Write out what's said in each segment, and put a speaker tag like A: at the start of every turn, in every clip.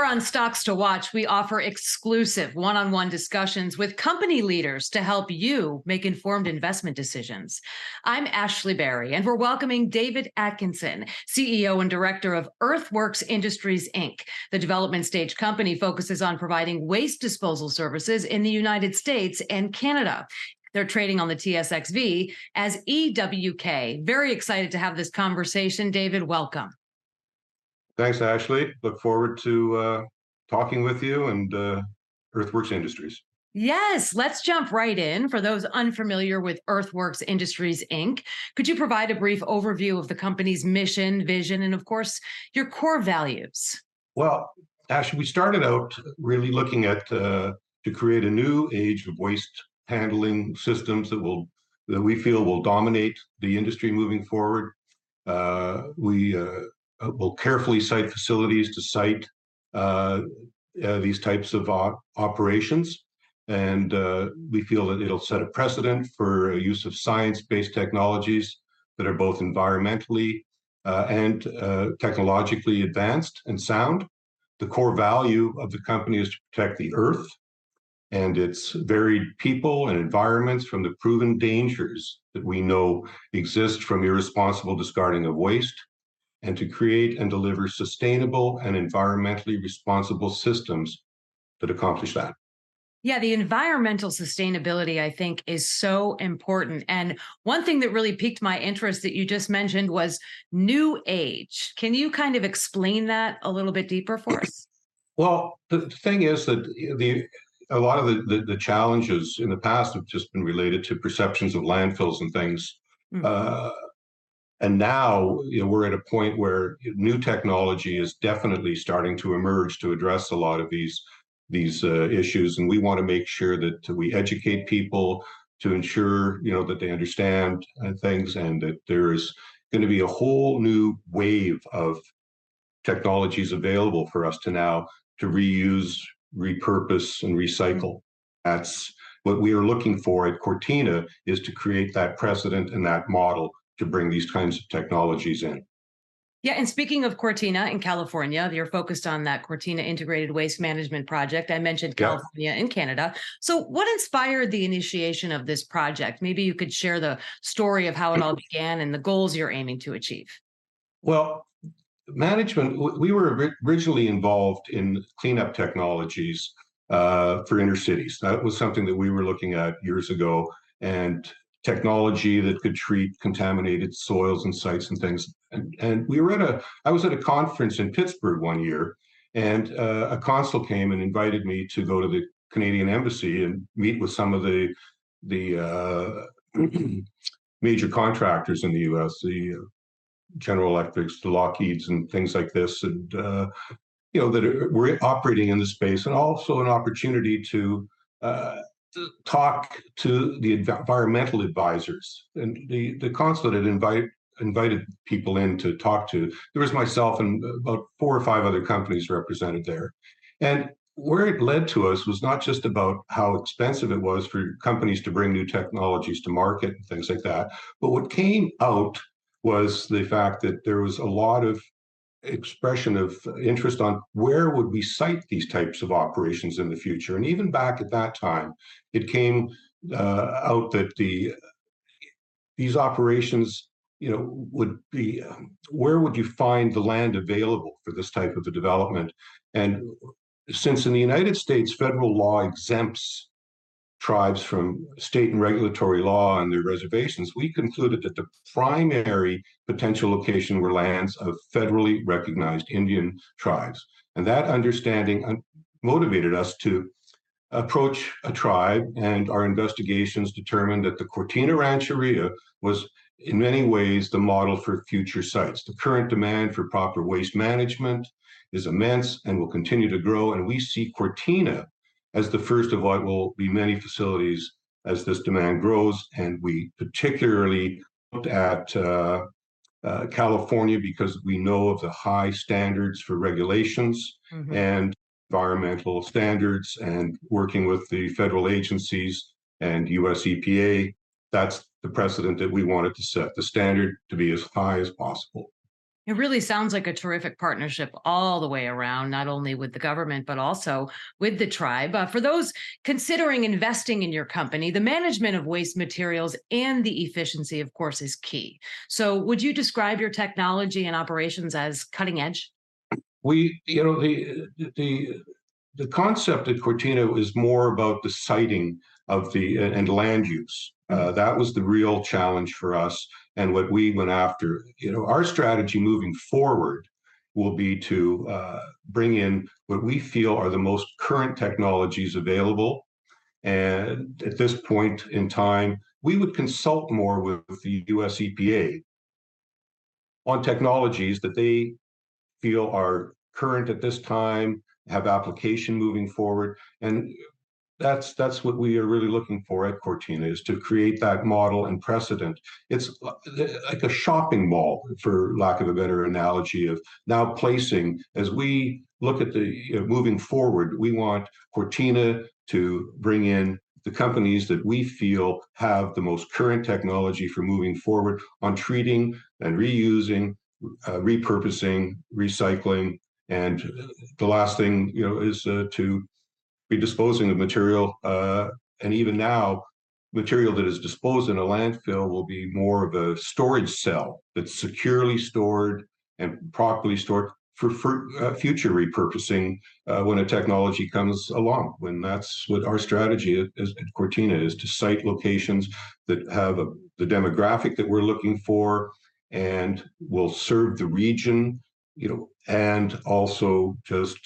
A: Here on Stocks to Watch, we offer exclusive one on one discussions with company leaders to help you make informed investment decisions. I'm Ashley Berry, and we're welcoming David Atkinson, CEO and director of Earthworks Industries, Inc. The development stage company focuses on providing waste disposal services in the United States and Canada. They're trading on the TSXV as EWK. Very excited to have this conversation. David, welcome.
B: Thanks, Ashley. Look forward to uh, talking with you and uh, Earthworks Industries.
A: Yes, let's jump right in. For those unfamiliar with Earthworks Industries, Inc., could you provide a brief overview of the company's mission, vision, and of course, your core values?
B: Well, Ashley, we started out really looking at uh, to create a new age of waste handling systems that will that we feel will dominate the industry moving forward. Uh, we uh, Uh, will carefully site facilities to site uh, uh, these types of operations. And uh, we feel that it'll set a precedent for uh, use of science-based technologies that are both environmentally and technologically advanced and sound. The core value of the company is to protect the earth and its varied people and environments from the proven dangers that we know exist from irresponsible discarding of waste and to create and deliver sustainable and environmentally responsible systems that accomplish that.
A: Yeah, the environmental sustainability, I think, is so important. And one thing that really piqued my interest that you just mentioned was new age. Can you kind of explain that a little bit deeper for us?
B: Well, the thing is that the a lot of the, the, the challenges in the past have just been related to perceptions of landfills and things. Mm. Uh, and now you know, we're at a point where new technology is definitely starting to emerge to address a lot of these these uh, issues, and we want to make sure that we educate people to ensure you know that they understand uh, things, and that there is going to be a whole new wave of technologies available for us to now to reuse, repurpose, and recycle. That's what we are looking for at Cortina is to create that precedent and that model to bring these kinds of technologies in.
A: Yeah, and speaking of Cortina in California, you're focused on that Cortina Integrated Waste Management Project. I mentioned California yeah. and Canada. So, what inspired the initiation of this project? Maybe you could share the story of how it all began and the goals you're aiming to achieve.
B: Well, management, we were originally involved in cleanup technologies uh, for inner cities. That was something that we were looking at years ago. And technology that could treat contaminated soils and sites and things. And, and we were at a, I was at a conference in Pittsburgh one year, and uh, a consul came and invited me to go to the Canadian Embassy and meet with some of the the uh, major contractors in the U.S., the uh, General Electrics, the Lockheeds, and things like this, and uh, you know that we're operating in the space, and also an opportunity to uh, talk to the environmental advisors. And the the consulate had invite, invited people in to talk to there was myself and about four or five other companies represented there. And where it led to us was not just about how expensive it was for companies to bring new technologies to market and things like that but what came out was the fact that there was a lot of expression of interest on where would we site these types of operations in the future. And even back at that time, it came uh, out that the these operations, you know, would be um, where would you find the land available for this type of a development? And since in the United States, federal law exempts tribes from state and regulatory law and their reservations, we concluded that the primary potential location were lands of federally recognized Indian tribes. And that understanding motivated us to approach a tribe, and our investigations determined that the Cortina Rancheria was in many ways the model for future sites. The current demand for proper waste management is immense and will continue to grow, and we see Cortina as the first of what will be many facilities as this demand grows. And we particularly looked at uh, uh, California because we know of the high standards for regulations mm-hmm. and environmental standards and working with the federal agencies and US EPA. That's the precedent that we wanted to set, the standard to be as high as possible.
A: It really sounds like a terrific partnership all the way around, not only with the government, but also with the tribe. Uh, for those considering investing in your company, the management of waste materials and the efficiency, of course, is key. So, would you describe your technology and operations as cutting edge?
B: We, you know, the the the concept at Cortina is more about the siting of the and land use. Uh, that was the real challenge for us and what we went after. You know, our strategy moving forward will be to uh, bring in what we feel are the most current technologies available. And at this point in time, we would consult more with the US EPA on technologies that they feel are current at this time, have application moving forward. And that's that's what we are really looking for at Cortina is to create that model and precedent. It's like a shopping mall, for lack of a better analogy, of now placing as we look at the you know, moving forward. We want Cortina to bring in the companies that we feel have the most current technology for moving forward on treating and reusing, uh, repurposing, recycling, and the last thing you know is uh, to be disposing of material. Uh, and even now, material that is disposed in a landfill will be more of a storage cell that's securely stored and properly stored for, for uh, future repurposing uh, when a technology comes along. When that's what our strategy is, at Cortina is to site locations that have a, the demographic that we're looking for and will serve the region, you know, and also just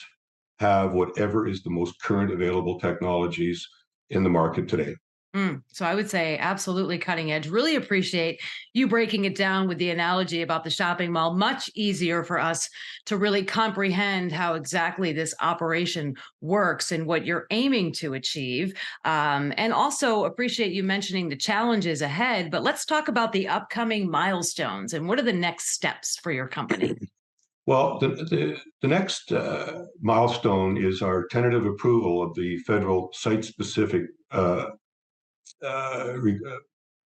B: have whatever is the most current available technologies in the market today.
A: Mm, so I would say absolutely cutting edge. Really appreciate you breaking it down with the analogy about the shopping mall. Much easier for us to really comprehend how exactly this operation works and what you're aiming to achieve. Um, and also appreciate you mentioning the challenges ahead. But let's talk about the upcoming milestones and what are the next steps for your company.
B: Well, the, the, the next uh, milestone is our tentative approval of the federal site-specific uh, uh, re- uh,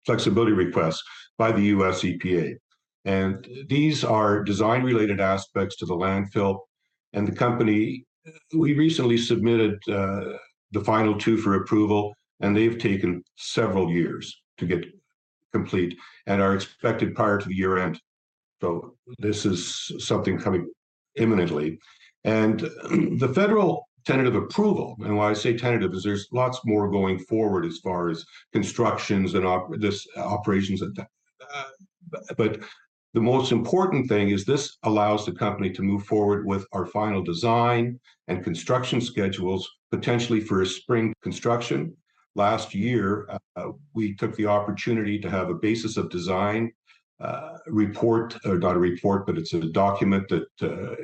B: flexibility requests by the US EPA. And these are design-related aspects to the landfill. And the company, we recently submitted uh, the final two for approval, and they've taken several years to get complete and are expected prior to the year end. So this is something coming imminently. And the federal tentative approval, and why I say tentative is there's lots more going forward as far as constructions and op- this operations. And, uh, but the most important thing is this allows the company to move forward with our final design and construction schedules, potentially for a spring construction. Last year, uh, we took the opportunity to have a basis of design uh, report, or not a report, but it's a document that uh,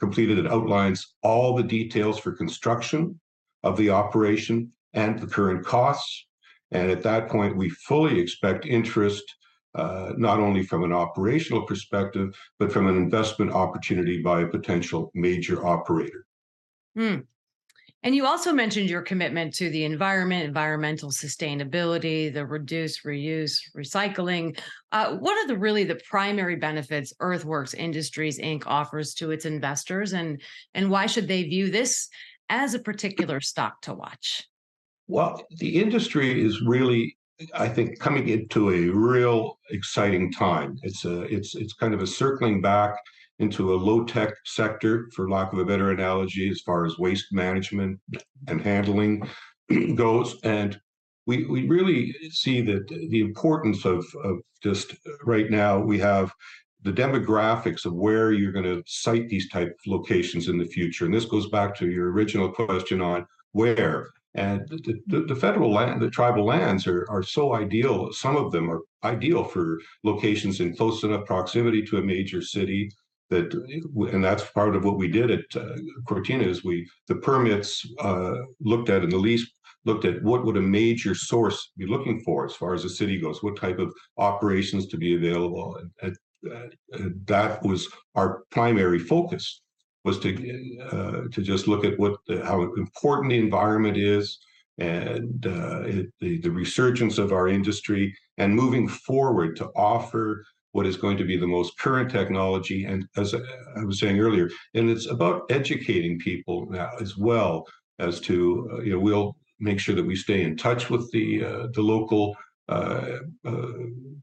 B: completed. It outlines all the details for construction of the operation and the current costs. And at that point, we fully expect interest, uh, not only from an operational perspective, but from an investment opportunity by a potential major operator.
A: Hmm. And you also mentioned your commitment to the environment, environmental sustainability, the reduce, reuse, recycling. Uh, what are the really the primary benefits Earthworks Industries Inc. offers to its investors, and and why should they view this as a particular stock to watch?
B: Well, the industry is really, I think, coming into a real exciting time. It's a it's it's kind of a circling back into a low tech sector, for lack of a better analogy, as far as waste management and handling goes. And we, we really see that the importance of, of just right now, we have the demographics of where you're going to site these type of locations in the future. And this goes back to your original question on where. And the, the, the, federal land, the tribal lands are, are so ideal. Some of them are ideal for locations in close enough proximity to a major city that and that's part of what we did at uh, Cortina is we the permits uh, looked at and the lease looked at what would a major source be looking for as far as the city goes, what type of operations to be available, and, and, and that was our primary focus was to uh, to just look at what the, how important the environment is and uh, it, the the resurgence of our industry and moving forward to offer what is going to be the most current technology. And as I was saying earlier, and it's about educating people now as well as to, uh, you know, we'll make sure that we stay in touch with the uh, the local uh, uh,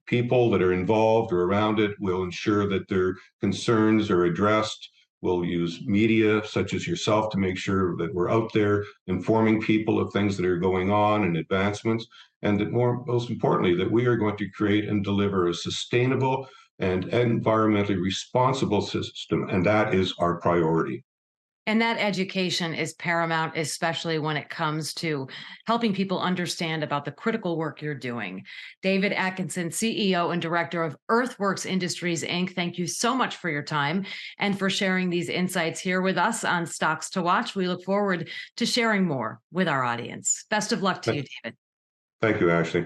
B: people that are involved or around it. We'll ensure that their concerns are addressed. We'll use media such as yourself to make sure that we're out there informing people of things that are going on and advancements. And that more, most importantly, that we are going to create and deliver a sustainable and environmentally responsible system. And that is our priority.
A: And that education is paramount, especially when it comes to helping people understand about the critical work you're doing. David Atkinson, CEO and Director of Earthworks Industries, Inc., thank you so much for your time and for sharing these insights here with us on Stocks to Watch. We look forward to sharing more with our audience. Best of luck to you, David.
B: Thank you, Ashley.